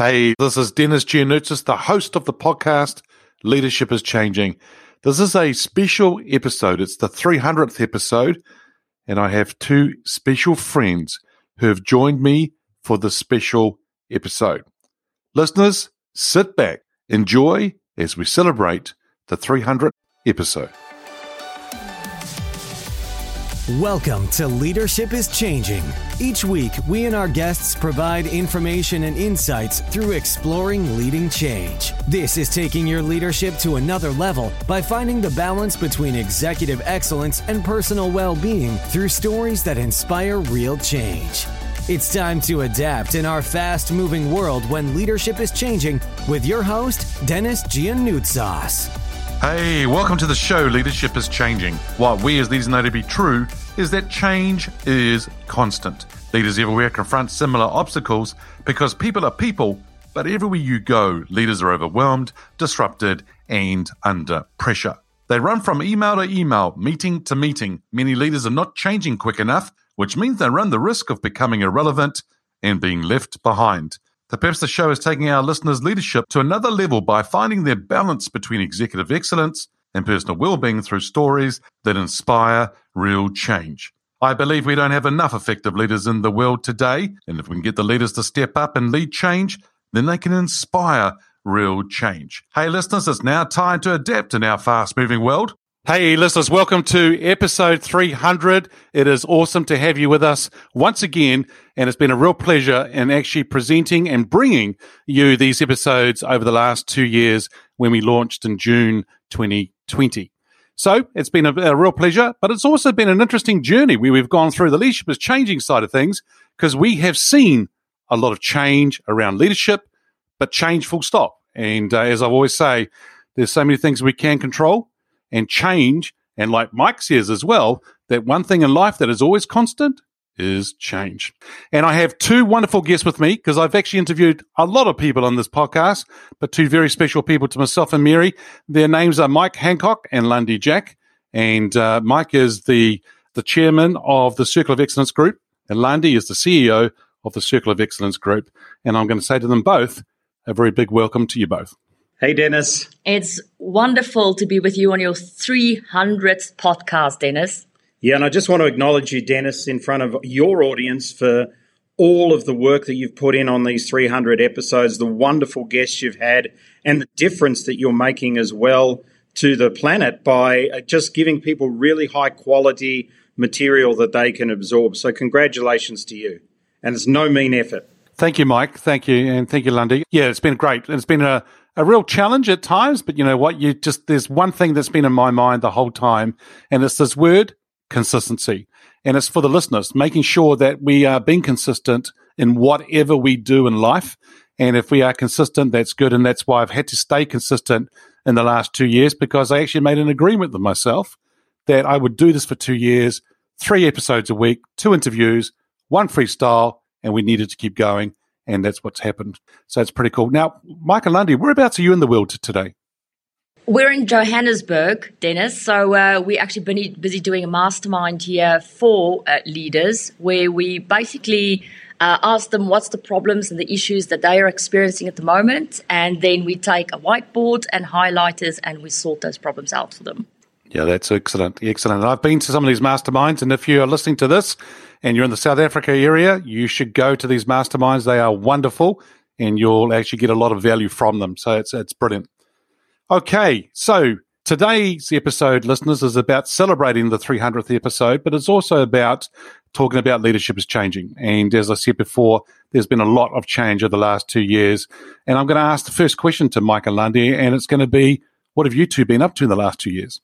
Hey, this is Dennis Giannoutzis, the host of the podcast Leadership is Changing. This is a special episode. It's the 300th episode, and I have two special friends who have joined me for this special episode. Listeners, sit back, enjoy as we celebrate the 300th episode. Welcome to Leadership is Changing. Each week, we and our guests provide information and insights through exploring leading change. This is taking your leadership to another level by finding the balance between executive excellence and personal well being through stories that inspire real change. It's time to adapt in our fast moving world when leadership is changing with your host, Dennis Giannoutzas. Hey, welcome to the show Leadership is Changing. What we as leaders know to be true is that change is constant. Leaders everywhere confront similar obstacles because people are people, but everywhere you go, leaders are overwhelmed, disrupted, and under pressure. They run from email to email, meeting to meeting. Many leaders are not changing quick enough, which means they run the risk of becoming irrelevant and being left behind. The the show is taking our listeners' leadership to another level by finding their balance between executive excellence and personal well-being through stories that inspire real change. I believe we don't have enough effective leaders in the world today, and if we can get the leaders to step up and lead change, then they can inspire real change. Hey listeners, it's now time to adapt in our fast-moving world. Hey, listeners, welcome to episode 300. It is awesome to have you with us once again. And it's been a real pleasure in actually presenting and bringing you these episodes over the last two years when we launched in June 2020. So it's been a, a real pleasure, but it's also been an interesting journey where we've gone through the leadership is changing side of things because we have seen a lot of change around leadership, but change full stop. And uh, as I always say, there's so many things we can control and change. And like Mike says as well, that one thing in life that is always constant is change. And I have two wonderful guests with me because I've actually interviewed a lot of people on this podcast, but two very special people to myself and Mary. Their names are Mike Handcock and Lundy Jack. And uh, Mike is the, the chairman of the Circle of Excellence Group, and Lundy is the CEO of the Circle of Excellence Group. And I'm going to say to them both a very big welcome to you both. Hey, Dennis. It's wonderful to be with you on your 300th podcast, Dennis. Yeah, and I just want to acknowledge you, Dennis, in front of your audience for all of the work that you've put in on these 300 episodes, the wonderful guests you've had, and the difference that you're making as well to the planet by uh, just giving people really high quality material that they can absorb. So, congratulations to you. And it's no mean effort. Thank you, Mike. Thank you. And thank you, Lundy. Yeah, it's been great. It's been a, a real challenge at times, but you know what? You just, there's one thing that's been in my mind the whole time, and it's this word consistency. And it's for the listeners, making sure that we are being consistent in whatever we do in life. And if we are consistent, that's good. And that's why I've had to stay consistent in the last two years because I actually made an agreement with myself that I would do this for two years, three episodes a week, two interviews, one freestyle, and we needed to keep going and that's what's happened. So it's pretty cool. Now, Michael Lundy, whereabouts are you in the world today? We're in Johannesburg, Dennis. So uh, we're actually busy, busy doing a mastermind here for uh, leaders, where we basically uh, ask them what's the problems and the issues that they are experiencing at the moment, and then we take a whiteboard and highlighters and we sort those problems out for them. Yeah, that's excellent. Excellent. I've been to some of these masterminds, and if you are listening to this and you're in the South Africa area, you should go to these masterminds. They are wonderful, and you'll actually get a lot of value from them. So it's it's brilliant. Okay, so today's episode, listeners, is about celebrating the 300th episode, but it's also about talking about leadership is changing. And as I said before, there's been a lot of change over the last two years. And I'm going to ask the first question to Michael Lundy, and it's going to be, what have you two been up to in the last two years?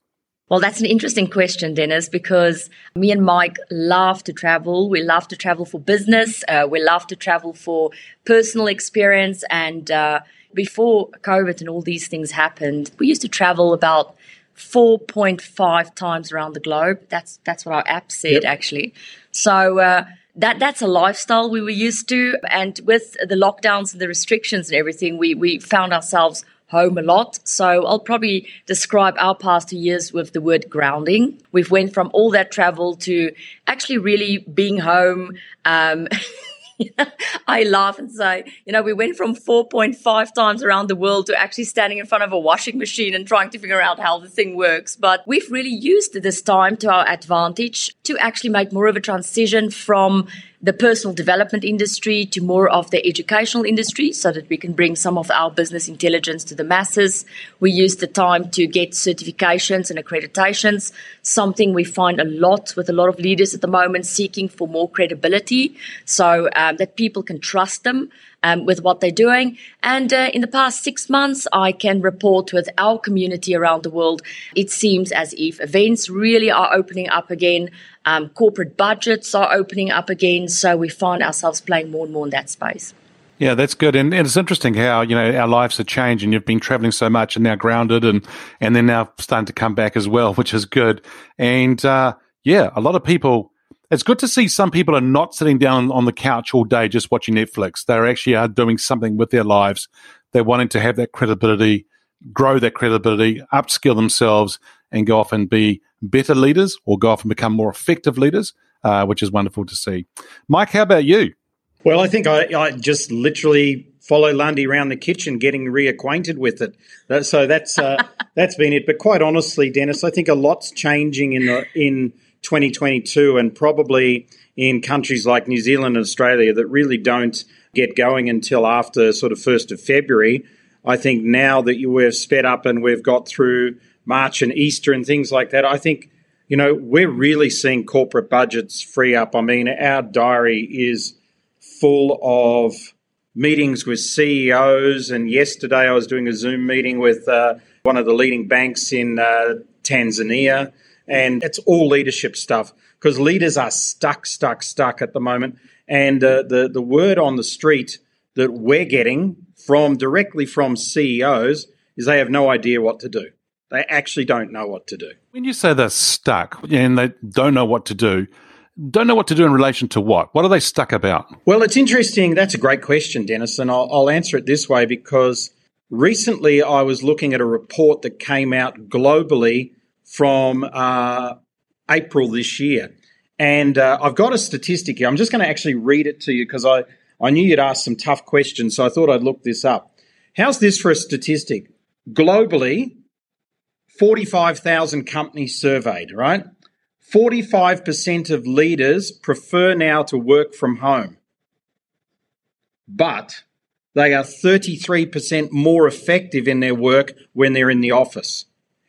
Well, that's an interesting question, Dennis, because me and Mike love to travel. We love to travel for business. Uh, we love to travel for personal experience. And uh, before COVID and all these things happened, we used to travel about 4.5 times around the globe. That's that's what our app said, yep. actually. So uh, that that's a lifestyle we were used to. And with the lockdowns and the restrictions and everything, we we found ourselves home a lot. So I'll probably describe our past two years with the word grounding. We've went from all that travel to actually really being home. Um, I laugh and say, you know, we went from 4.5 times around the world to actually standing in front of a washing machine and trying to figure out how the thing works. But we've really used this time to our advantage to actually make more of a transition from the personal development industry to more of the educational industry so that we can bring some of our business intelligence to the masses. We use the time to get certifications and accreditations, something we find a lot with a lot of leaders at the moment seeking for more credibility so um, that people can trust them um, with what they're doing. And uh, in the past six months, I can report with our community around the world, it seems as if events really are opening up again. Um, corporate budgets are opening up again. So we find ourselves playing more and more in that space. Yeah, that's good. And, and, it's interesting how, you know, our lives have changed and you've been traveling so much and now grounded and, and they're now starting to come back as well, which is good. And, uh, yeah, a lot of people, it's good to see some people are not sitting down on the couch all day just watching Netflix. They're actually are doing something with their lives. They're wanting to have that credibility, grow that credibility, upskill themselves, and go off and be better leaders or go off and become more effective leaders, uh, which is wonderful to see. Mike, how about you? Well, I think I, I just literally follow Lundy around the kitchen, getting reacquainted with it. So that's uh, that's been it. But quite honestly, Dennis, I think a lot's changing in the in 2022 and probably in countries like New Zealand and Australia that really don't get going until after sort of 1st of February. I think now that you, we've sped up and we've got through March and Easter and things like that, I think, you know, we're really seeing corporate budgets free up. I mean, our diary is full of meetings with CEOs. And yesterday I was doing a Zoom meeting with uh, one of the leading banks in uh, Tanzania and it's all leadership stuff because leaders are stuck, stuck, stuck at the moment. And uh, the the word on the street that we're getting from directly from CEOs is they have no idea what to do. They actually don't know what to do. When you say they're stuck and they don't know what to do, don't know what to do in relation to what? What are they stuck about? Well, it's interesting. That's a great question, Dennis, and I'll, I'll answer it this way because recently I was looking at a report that came out globally from uh, April this year. And uh, I've got a statistic here. I'm just going to actually read it to you because I, I knew you'd ask some tough questions, so I thought I'd look this up. How's this for a statistic? Globally, 45,000 companies surveyed, right? 45% of leaders prefer now to work from home, but they are 33% more effective in their work when they're in the office.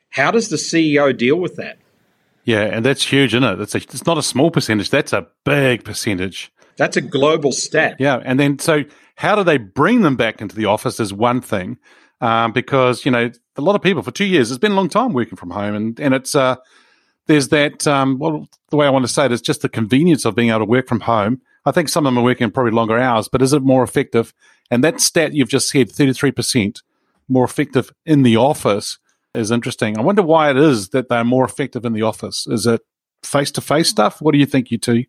How does the CEO deal with that? Yeah, and that's huge, isn't it? It's, a, it's not a small percentage, that's a big percentage. That's a global stat. Yeah, and then so how do they bring them back into the office is one thing, um, because you know a lot of people for two years it's been a long time working from home, and and it's uh, there's that um, well the way I want to say it is just the convenience of being able to work from home. I think some of them are working probably longer hours, but is it more effective? And that stat you've just said, thirty three percent more effective in the office is interesting. I wonder why it is that they're more effective in the office. Is it face to face stuff? What do you think, you two?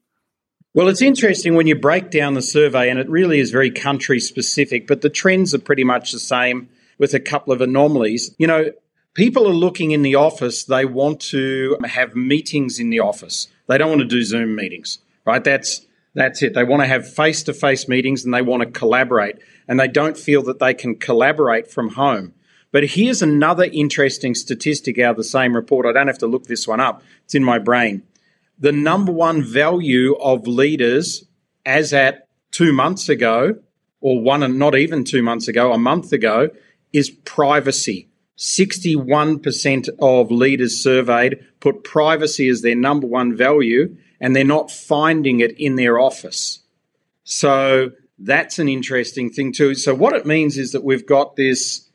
Well, it's interesting when you break down the survey, and it really is very country specific, but the trends are pretty much the same with a couple of anomalies. You know, people are looking in the office, they want to have meetings in the office. They don't want to do Zoom meetings, right? That's that's it. They want to have face to face meetings and they want to collaborate. And they don't feel that they can collaborate from home. But here's another interesting statistic out of the same report. I don't have to look this one up, it's in my brain. The number one value of leaders, as at two months ago, or one and not even two months ago, a month ago, is privacy. 61% of leaders surveyed put privacy as their number one value, and they're not finding it in their office. So that's an interesting thing, too. So, what it means is that we've got this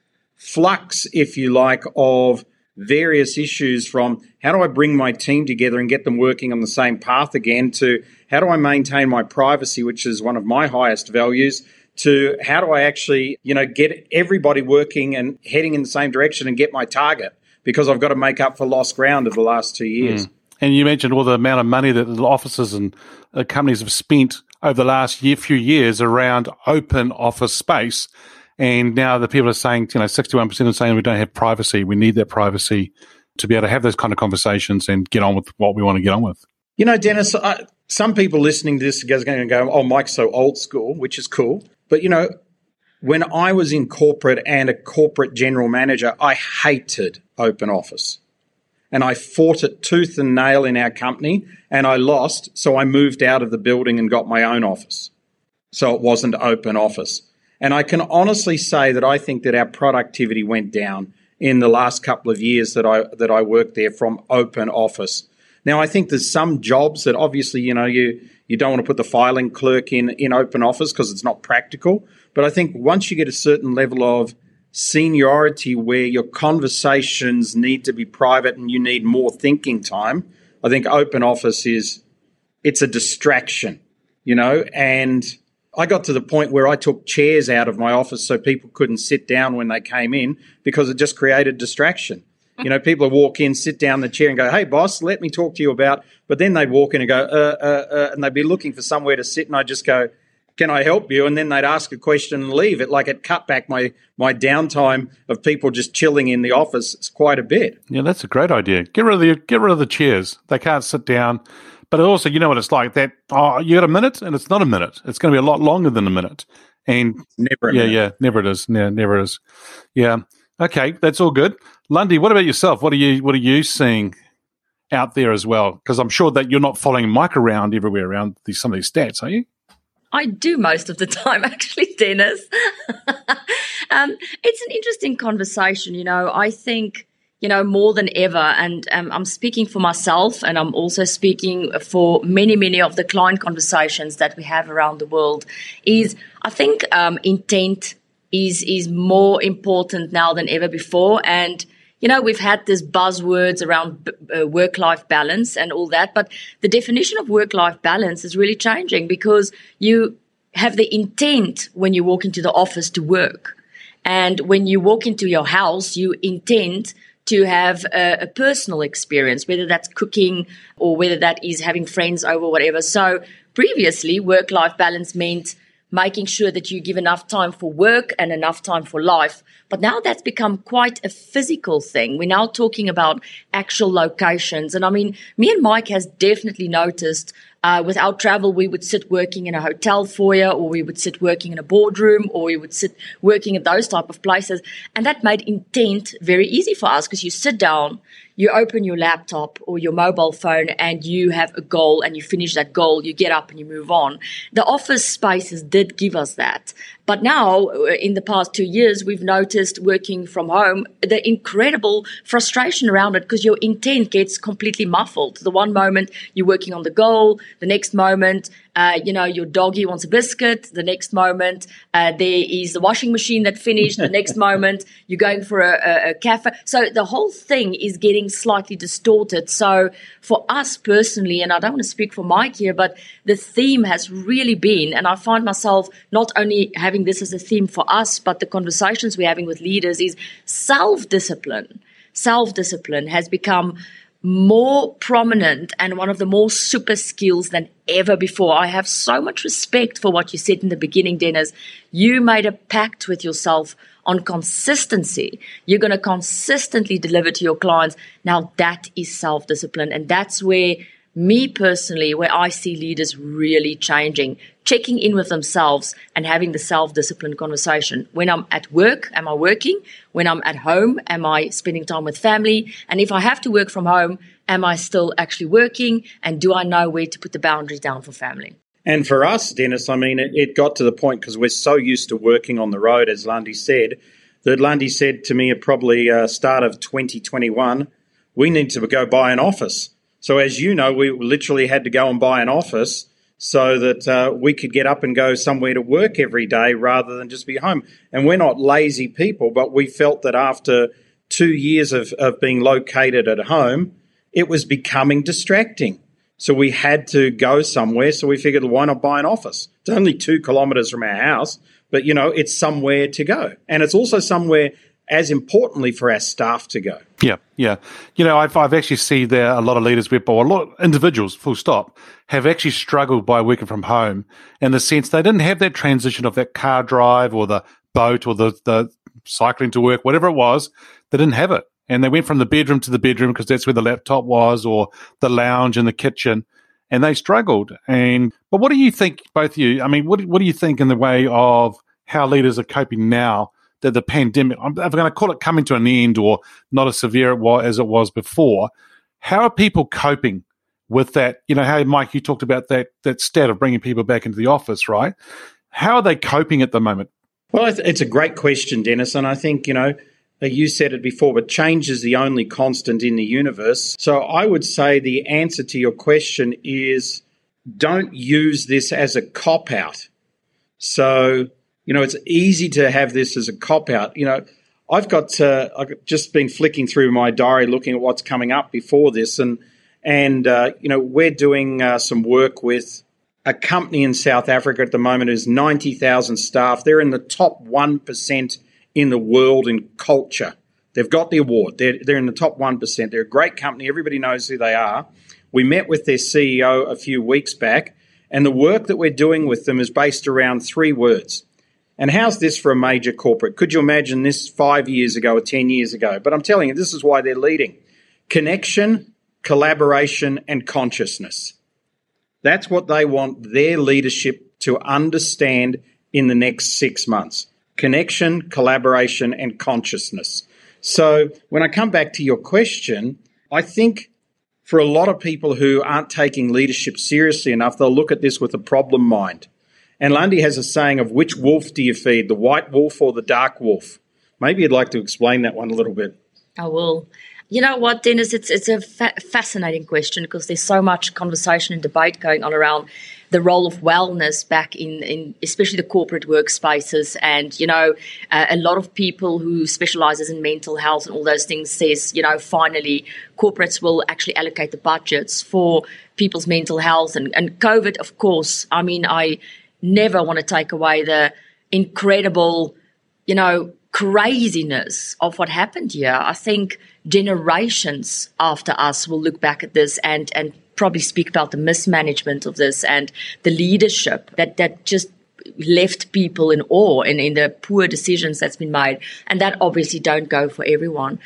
flux, if you like, of various issues from how do I bring my team together and get them working on the same path again to how do I maintain my privacy, which is one of my highest values, to how do I actually, you know, get everybody working and heading in the same direction and get my target because I've got to make up for lost ground of the last two years. Mm. And you mentioned all the amount of money that offices and uh, companies have spent over the last year, few years around open office space. And now the people are saying, you know, 61% are saying we don't have privacy. We need that privacy to be able to have those kind of conversations and get on with what we want to get on with. You know, Dennis, I, some people listening to this are going to go, oh, Mike's so old school, which is cool. But, you know, when I was in corporate and a corporate general manager, I hated open office. And I fought it tooth and nail in our company and I lost. So I moved out of the building and got my own office. So it wasn't open office. And I can honestly say that I think that our productivity went down in the last couple of years that I that I worked there from open office. Now I think there's some jobs that obviously you know you you don't want to put the filing clerk in in open office because it's not practical. But I think once you get a certain level of seniority where your conversations need to be private and you need more thinking time, I think open office is it's a distraction, you know, and I got to the point where I took chairs out of my office so people couldn't sit down when they came in because it just created distraction. You know, people walk in, sit down in the chair, and go, "Hey, boss, let me talk to you about." But then they'd walk in and go, uh, uh, uh, and they'd be looking for somewhere to sit, and I'd just go, "Can I help you?" And then they'd ask a question and leave. It like it cut back my my downtime of people just chilling in the office. Quite a bit. Yeah, that's a great idea. Get rid of the get rid of the chairs. They can't sit down. But also, you know what it's like that. Oh, you got a minute, and it's not a minute. It's going to be a lot longer than a minute. And never, yeah, minute. yeah, never it is. Yeah, never it is. Yeah. Okay, that's all good. Lundy, what about yourself? What are you What are you seeing out there as well? Because I'm sure that you're not following Mike around everywhere around these, some of these stats, are you? I do most of the time, actually, Dennis. um, it's an interesting conversation. You know, I think you know, more than ever. And um, I'm speaking for myself, and I'm also speaking for many, many of the client conversations that we have around the world. Is I think um, intent is is more important now than ever before, and you know, we've had this buzzwords around uh, work life balance and all that, but the definition of work life balance is really changing because you have the intent when you walk into the office to work. And when you walk into your house, you intend to have a, a, personal experience, whether that's cooking or whether that is having friends over, whatever. So previously, work life balance meant making sure that you give enough time for work and enough time for life. But now that's become quite a physical thing. We're now talking about actual locations. And I mean, me and Mike has definitely noticed uh, with our travel, we would sit working in a hotel foyer, or we would sit working in a boardroom, or we would sit working at those type of places, and that made intent very easy for us because you sit down, you open your laptop or your mobile phone and you have a goal and you finish that goal, you get up and you move on. The office spaces did give us that. But now, uh, in the past two years, we've noticed working from home, the incredible frustration around it because your intent gets completely muffled. The one moment you're working on the goal, the next moment uh, you know, your doggy wants a biscuit. The next moment, uh, there is the washing machine that finished. The next moment, you're going for a, a, a cafe. So the whole thing is getting slightly distorted. So for us personally, and I don't want to speak for Mike here, but the theme has really been, and I find myself not only having this as a theme for us, but the conversations we're having with leaders is self discipline. Self discipline has become more prominent and one of the more super skills than ever before. I have so much respect for what you said in the beginning, Dennis. You made a pact with yourself on consistency. You're going to consistently deliver to your clients. Now that is self discipline. And that's where me personally, where I see leaders really changing, checking in with themselves and having the self discipline conversation. When I'm at work, am I working? When I'm at home, am I spending time with family? And if I have to work from home, am I still actually working? And do I know where to put the boundaries down for family? And for us, Dennis, I mean, it, it got to the point because we're so used to working on the road, as Lundy said, that Lundy said to me at probably uh, start of 2021, we need to go buy an office so, as you know, we literally had to go and buy an office so that uh, we could get up and go somewhere to work every day rather than just be home. And we're not lazy people, but we felt that after two years of, of being located at home, it was becoming distracting. So we had to go somewhere. So we figured, why not buy an office? It's only two kilometres from our house, but you know, it's somewhere to go. And it's also somewhere as importantly for our staff to go. Yeah, yeah. You know, I've, I've actually seen there a lot of leaders, or a lot of individuals, full stop, have actually struggled by working from home in the sense they didn't have that transition of that car drive or the boat or the, the cycling to work, whatever it was, they didn't have it. And they went from the bedroom to the bedroom because that's where the laptop was or the lounge in the kitchen. and they struggled. And but what do you think, both of you? I mean, what what do you think in the way of how leaders are coping now that the pandemic? I'm, I'm going to call it coming to an end, or not as severe as it was before. How are people coping with that? You know, how Mike, you talked about that that stat of bringing people back into the office, right? How are they coping at the moment? Well, it's a great question, Dennis, and I think you know uh, you said it before, but change is the only constant in the universe. So I would say the answer to your question is don't use this as a cop out. So, you know, it's easy to have this as a cop out. You know, I've got uh, I've just been flicking through my diary looking at what's coming up before this, and and uh, you know we're doing uh, some work with a company in South Africa at the moment who's ninety thousand staff. They're in the top one percent in the world in culture. They've got the award. They're, they're in the top 1%. They're a great company. Everybody knows who they are. We met with their CEO a few weeks back, and the work that we're doing with them is based around three words. And how's this for a major corporate? Could you imagine this five years ago or 10 years ago? But I'm telling you, this is why they're leading connection, collaboration, and consciousness. That's what they want their leadership to understand in the next six months connection, collaboration, and consciousness. So when I come back to your question, I think for a lot of people who aren't taking leadership seriously enough, they'll look at this with a problem mind. And Lundy has a saying of which wolf do you feed, the white wolf or the dark wolf? Maybe you'd like to explain that one a little bit. I will. You know what, Dennis? It's it's a fa- fascinating question because there's so much conversation and debate going on around the role of wellness back in, in especially the corporate workspaces. And, you know, uh, a lot of people who specializes in mental health and all those things says, you know, finally corporates will actually allocate the budgets for people's mental health and, and COVID, of course. I mean, I never want to take away the incredible, you know, craziness of what happened here. I think generations after us will look back at this and and probably speak about the mismanagement of this and the leadership that that just left people in awe and in the poor decisions that's been made and that obviously don't go for everyone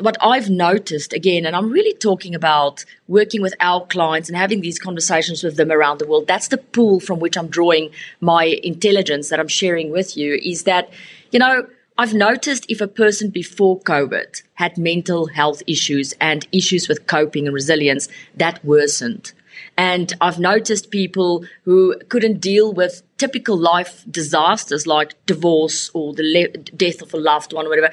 what I've noticed again, and I'm really talking about working with our clients and having these conversations with them around the world. That's the pool from which I'm drawing my intelligence that I'm sharing with you is that, you know, I've noticed if a person before COVID had mental health issues and issues with coping and resilience, that worsened. And I've noticed people who couldn't deal with typical life disasters like divorce or the le- death of a loved one or whatever.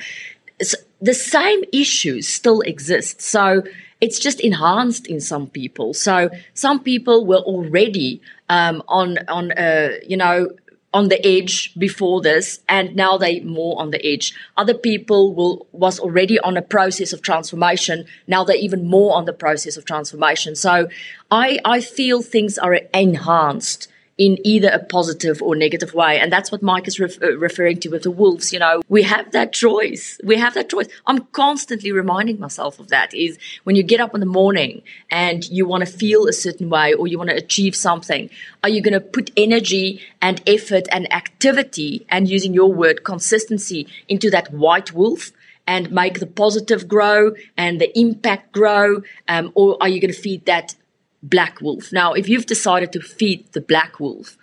It's, the same issues still exist. So it's just enhanced in some people. So some people were already um, on on uh, you know on the edge before this and now they more on the edge other people will was already on a process of transformation now they're even more on the process of transformation so i i feel things are enhanced in either a positive or negative way. And that's what Mike is ref- uh, referring to with the wolves. You know, we have that choice. We have that choice. I'm constantly reminding myself of that is when you get up in the morning and you want to feel a certain way or you want to achieve something, are you going to put energy and effort and activity and using your word consistency into that white wolf? and make the positive grow and the impact grow? Um, or are you going to feed that black wolf. Now, if you've decided to feed the black wolf,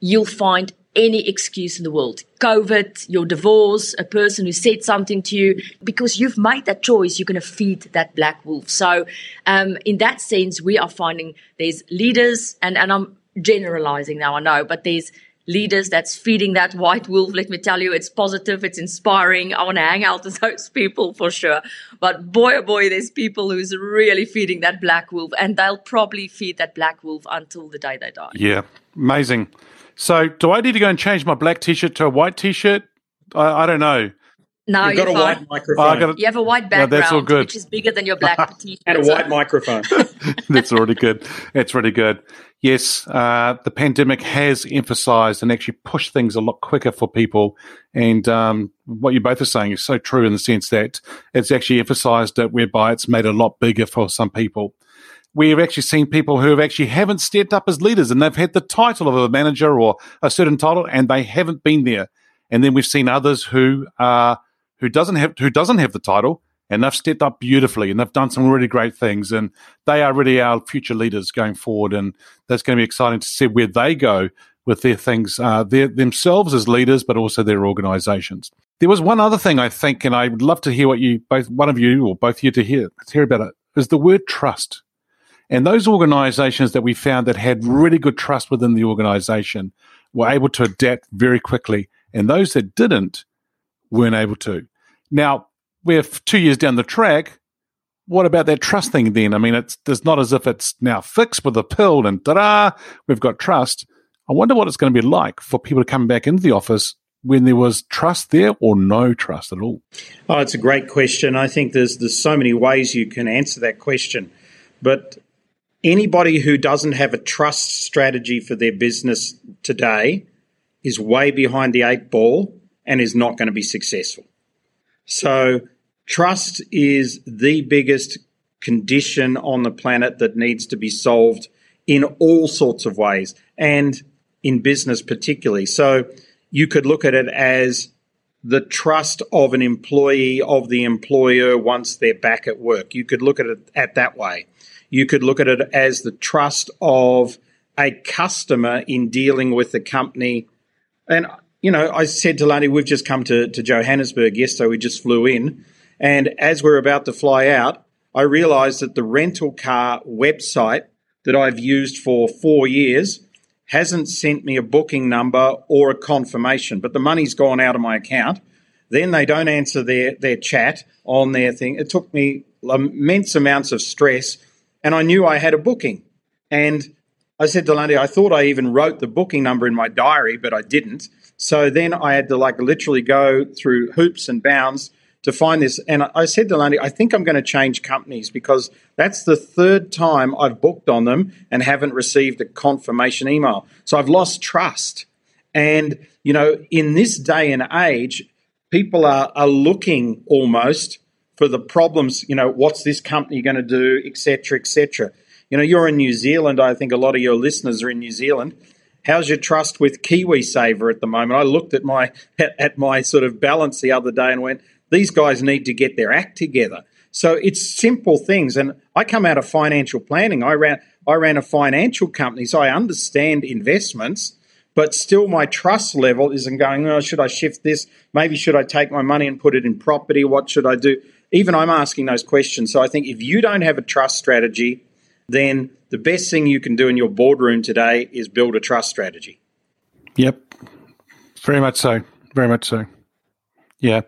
you'll find any excuse in the world. COVID, your divorce, a person who said something to you, because you've made that choice, you're going to feed that black wolf. So, um, in that sense, we are finding there's leaders, and, and I'm generalizing now, I know, but there's leaders that's feeding that white wolf. Let me tell you, it's positive, it's inspiring. I want to hang out with those people for sure. But boy, oh boy, there's people who's really feeding that black wolf, and they'll probably feed that black wolf until the day they die. Yeah, amazing. So, do I need to go and change my black t-shirt to a white t-shirt? I, I don't know. No, You've got a fine. white microphone. Oh, you have a white background, that's all good. which is bigger than your black t-shirt. and a white microphone. That's already good. That's really good. Yes, uh, the pandemic has emphasized and actually pushed things a lot quicker for people. And um, what you both are saying is so true in the sense that it's actually emphasized it, whereby it's made a lot bigger for some people. We've actually seen people who have actually haven't stepped up as leaders and they've had the title of a manager or a certain title and they haven't been there. And then we've seen others who uh, who doesn't have who doesn't have the title and they've stepped up beautifully and they've done some really great things and they are really our future leaders going forward and that's going to be exciting to see where they go with their things uh, their, themselves as leaders but also their organizations. There was one other thing i think and i would love to hear what you both one of you or both of you to hear hear about it is the word trust. And those organizations that we found that had really good trust within the organization were able to adapt very quickly and those that didn't weren't able to now we're two years down the track. What about that trust thing then? I mean, it's, it's not as if it's now fixed with a pill and ta-da, we've got trust. I wonder what it's going to be like for people to come back into the office when there was trust there or no trust at all? Oh, it's a great question. I think there's there's so many ways you can answer that question, but anybody who doesn't have a trust strategy for their business today is way behind the eight ball and is not going to be successful. So Trust is the biggest condition on the planet that needs to be solved in all sorts of ways and in business particularly. So you could look at it as the trust of an employee of the employer once they're back at work. You could look at it at that way. You could look at it as the trust of a customer in dealing with the company. And, you know, I said to Lundy, we've just come to, to Johannesburg yesterday. We just flew in. And as we're about to fly out, I realized that the rental car website that I've used for four years hasn't sent me a booking number or a confirmation, but the money's gone out of my account. Then they don't answer their, their chat on their thing. It took me immense amounts of stress, and I knew I had a booking. And I said to Lundy, I thought I even wrote the booking number in my diary, but I didn't. So then I had to like literally go through hoops and bounds to find this. And I said to Lundy, I think I'm going to change companies because that's the third time I've booked on them and haven't received a confirmation email. So I've lost trust. And, you know, in this day and age, people are, are looking almost for the problems, you know, what's this company going to do, etc., etc. You know, you're in New Zealand. I think a lot of your listeners are in New Zealand. How's your trust with KiwiSaver at the moment? I looked at my at, at my sort of balance the other day and went, these guys need to get their act together. So it's simple things. And I come out of financial planning. I ran I ran a financial company, so I understand investments, but still my trust level isn't going, oh, should I shift this? Maybe should I take my money and put it in property? What should I do? Even I'm asking those questions. So I think if you don't have a trust strategy, then the best thing you can do in your boardroom today is build a trust strategy. Yep. Very much so. Very much so. Yeah.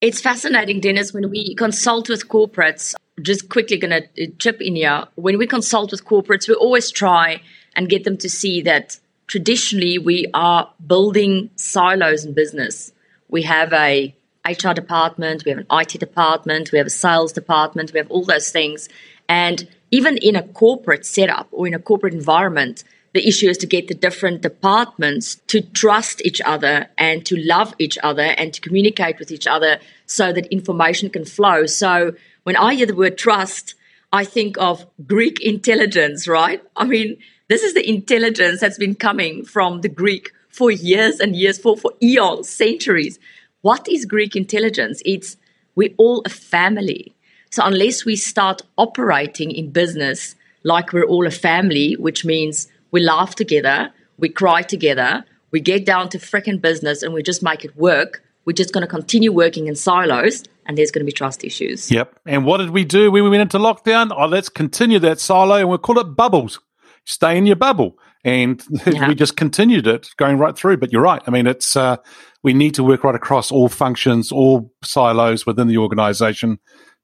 It's fascinating, Dennis, when we consult with corporates. Just quickly going to uh, chip in here. When we consult with corporates, we always try and get them to see that traditionally we are building silos in business. We have a HR department, we have an IT department, we have a sales department, we have all those things. And even in a corporate setup or in a corporate environment, the issue is to get the different departments to trust each other and to love each other and to communicate with each other so that information can flow. So when I hear the word trust, I think of Greek intelligence, right? I mean, this is the intelligence that's been coming from the Greek for years and years, for, for eons, centuries. What is Greek intelligence? It's we're all a family. So unless we start operating in business like we're all a family, which means we laugh together, we cry together, we get down to freaking business and we just make it work. We're just going to continue working in silos and there's going to be trust issues. Yep. And what did we do when we went into lockdown? Oh, let's continue that silo and we'll call it bubbles. Stay in your bubble. And yeah. we just continued it going right through. But you're right. I mean, it's, uh, we need to work right across all functions, all silos within the organization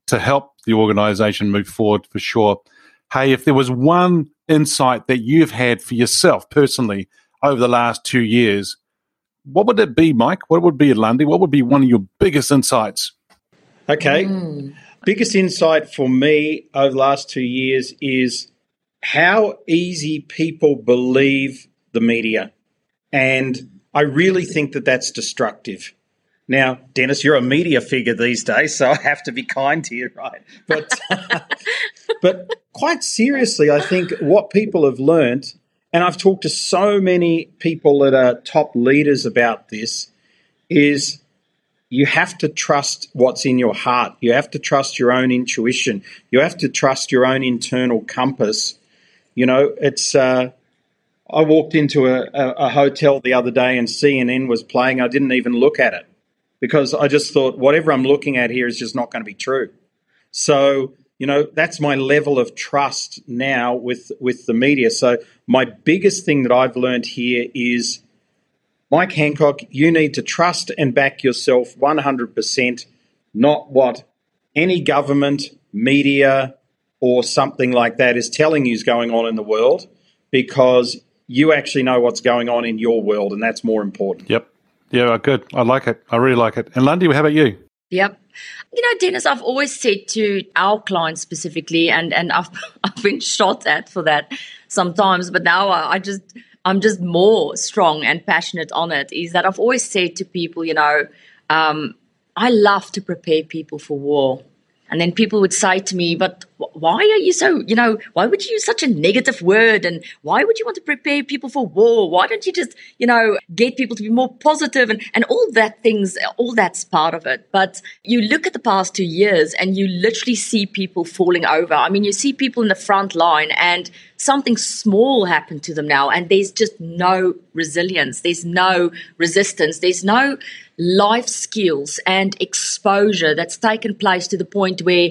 to help the organization move forward for sure. Hey, if there was one insight that you've had for yourself personally over the last two years, what would it be, Mike? What would be, Lundy? What would be one of your biggest insights? Okay. Mm. Biggest insight for me over the last two years is how easy people believe the media. And I really think that that's destructive. Now, Dennis, you're a media figure these days, so I have to be kind to you, right? But, but quite seriously, I think what people have learned, and I've talked to so many people that are top leaders about this, is you have to trust what's in your heart. You have to trust your own intuition. You have to trust your own internal compass. You know, it's. Uh, I walked into a, a, a hotel the other day and CNN was playing. I didn't even look at it because I just thought whatever I'm looking at here is just not going to be true. So you know that's my level of trust now with with the media. So my biggest thing that I've learned here is Mike Handcock, you need to trust and back yourself 100%, not what any government, media, or something like that is telling you is going on in the world, because you actually know what's going on in your world, and that's more important. Yep. Yeah, good. I like it. I really like it. And Lundy, how about you? Yep. You know, Dennis, I've always said to our clients specifically, and, and I've, I've been shot at for that sometimes, but now I, I just I'm just more strong and passionate on it is that I've always said to people, you know, um, I love to prepare people for war. And then people would say to me, but why are you so, you know, why would you use such a negative word? And why would you want to prepare people for war? Why don't you just, you know, get people to be more positive and, and all that things, all that's part of it. But you look at the past two years and you literally see people falling over. I mean, you see people in the front line and something small happened to them now and there's just no resilience. There's no resistance. There's no life skills and exposure that's taken place to the point where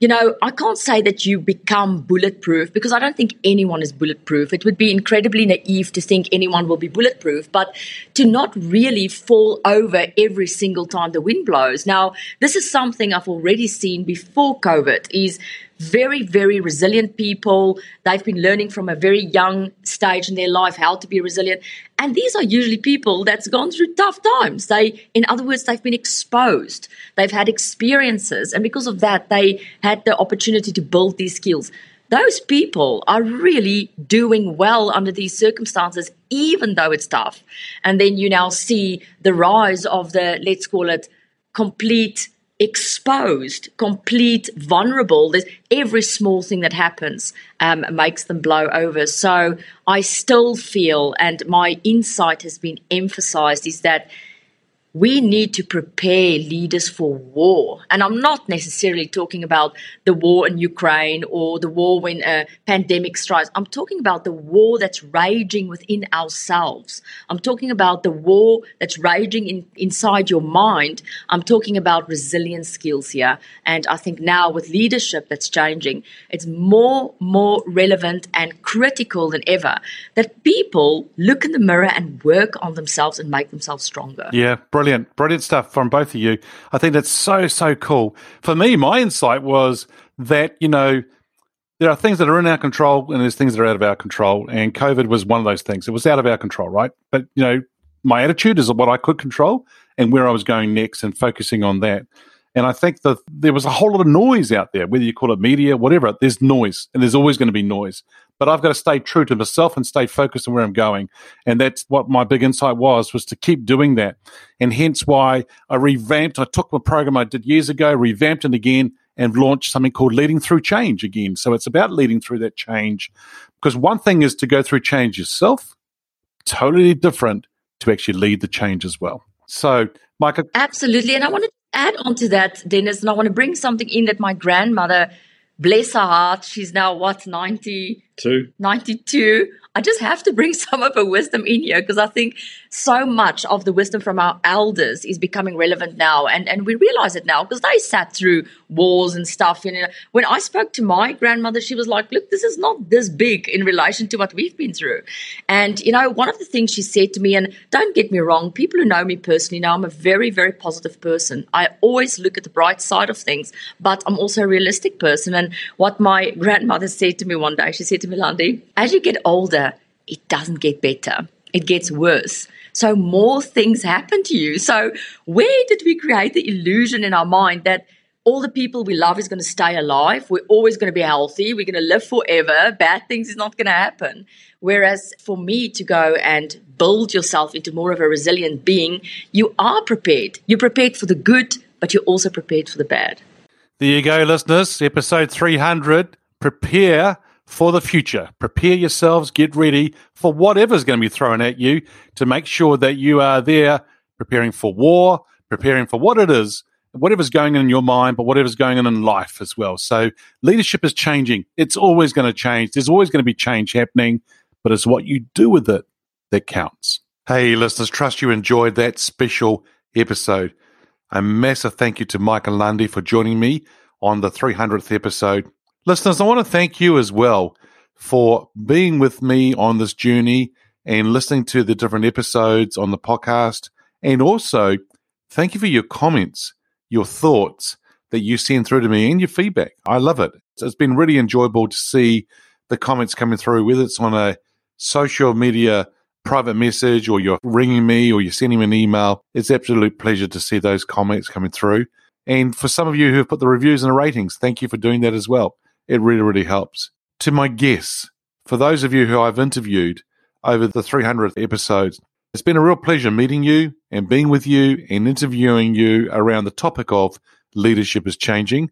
you know, I can't say that you become bulletproof because I don't think anyone is bulletproof. It would be incredibly naive to think anyone will be bulletproof, but to not really fall over every single time the wind blows. Now, this is something I've already seen before COVID is very, very resilient people. They've been learning from a very young stage in their life how to be resilient. And these are usually people that's gone through tough times. They, in other words, they've been exposed. They've had experiences. And because of that, they had the opportunity to build these skills. Those people are really doing well under these circumstances, even though it's tough. And then you now see the rise of the, let's call it, complete exposed, complete, vulnerable. There's every small thing that happens um, makes them blow over. So I still feel, and my insight has been emphasized, is that we need to prepare leaders for war. And I'm not necessarily talking about the war in Ukraine or the war when a pandemic strikes. I'm talking about the war that's raging within ourselves. I'm talking about the war that's raging in, inside your mind. I'm talking about resilience skills here. And I think now with leadership that's changing, it's more, more relevant and critical than ever that people look in the mirror and work on themselves and make themselves stronger. Yeah Brilliant, brilliant stuff from both of you. I think that's so, so cool. For me, my insight was that, you know, there are things that are in our control and there's things that are out of our control. And COVID was one of those things. It was out of our control, right? But, you know, my attitude is what I could control and where I was going next and focusing on that. And I think that there was a whole lot of noise out there, whether you call it media, whatever, there's noise and there's always going to be noise but I've got to stay true to myself and stay focused on where I'm going. And that's what my big insight was, was to keep doing that. And hence why I revamped, I took the program I did years ago, revamped it again and launched something called Leading Through Change again. So it's about leading through that change. Because one thing is to go through change yourself, totally different to actually lead the change as well. So, Michael. Absolutely. And I want to add on to that, Dennis, and I want to bring something in that my grandmother bless her heart, she's now what, 92? 92. I just have to bring some of her wisdom in here because I think so much of the wisdom from our elders is becoming relevant now. And, and we realize it now because they sat through wars and stuff. And when I spoke to my grandmother, she was like, look, this is not this big in relation to what we've been through. And, you know, one of the things she said to me, and don't get me wrong, people who know me personally know I'm a very, very positive person. I always look at the bright side of things, but I'm also a realistic person. And what my grandmother said to me one day, she said to me, Lundy, as you get older, it doesn't get better. It gets worse. So more things happen to you. So where did we create the illusion in our mind that all the people we love is going to stay alive. We're always going to be healthy. We're going to live forever. Bad things is not going to happen. Whereas for me to go and build yourself into more of a resilient being, you are prepared. You're prepared for the good, but you're also prepared for the bad. There you go, listeners. Episode 300. Prepare for the future. Prepare yourselves, get ready for whatever's going to be thrown at you to make sure that you are there preparing for war, preparing for what it is, whatever's going on in your mind, but whatever's going on in life as well. So leadership is changing. It's always going to change. There's always going to be change happening, but it's what you do with it that counts. Hey, listeners, trust you enjoyed that special episode. A massive thank you to Michael Lundy for joining me on the 300th episode. Listeners, I want to thank you as well for being with me on this journey and listening to the different episodes on the podcast. And also, thank you for your comments, your thoughts that you send through to me and your feedback. I love it. It's been really enjoyable to see the comments coming through, whether it's on a social media private message or you're ringing me or you're sending me an email. It's absolute pleasure to see those comments coming through. And for some of you who have put the reviews and the ratings, thank you for doing that as well. It really, really helps. To my guests, for those of you who I've interviewed over the 300 episodes, it's been a real pleasure meeting you and being with you and interviewing you around the topic of leadership is changing.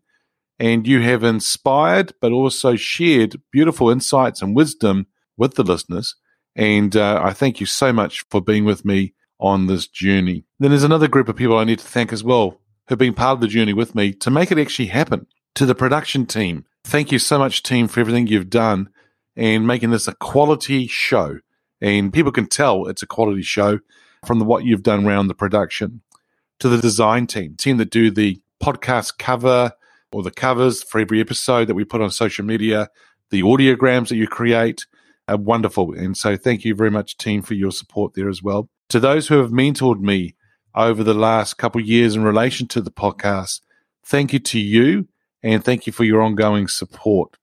And you have inspired, but also shared beautiful insights and wisdom with the listeners. And uh, I thank you so much for being with me on this journey. Then there's another group of people I need to thank as well who've been part of the journey with me to make it actually happen. To the production team, thank you so much, team, for everything you've done and making this a quality show. And people can tell it's a quality show from the, what you've done around the production. To the design team, team that do the podcast cover or the covers for every episode that we put on social media, the audiograms that you create are wonderful. And so thank you very much, team, for your support there as well. To those who have mentored me over the last couple years in relation to the podcast, thank you to you and thank you for your ongoing support.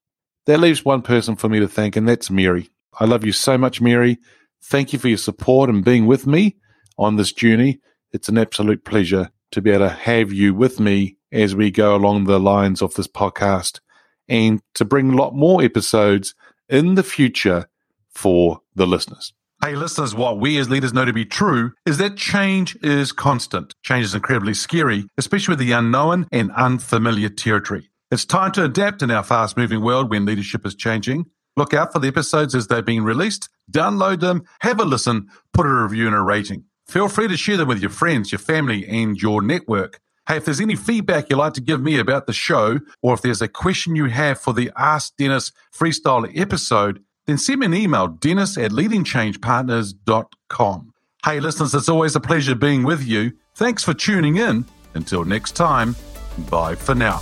That leaves one person for me to thank, and that's Mary. I love you so much, Mary. Thank you for your support and being with me on this journey. It's an absolute pleasure to be able to have you with me as we go along the lines of this podcast and to bring a lot more episodes in the future for the listeners. Hey, listeners, what we as leaders know to be true is that change is constant. Change is incredibly scary, especially with the unknown and unfamiliar territory. It's time to adapt in our fast moving world when leadership is changing. Look out for the episodes as they're being released, download them, have a listen, put a review and a rating. Feel free to share them with your friends, your family, and your network. Hey, if there's any feedback you'd like to give me about the show, or if there's a question you have for the Ask Dennis Freestyle episode, then send me an email, dennis at leadingchangepartners.com. Hey, listeners, it's always a pleasure being with you. Thanks for tuning in. Until next time, bye for now.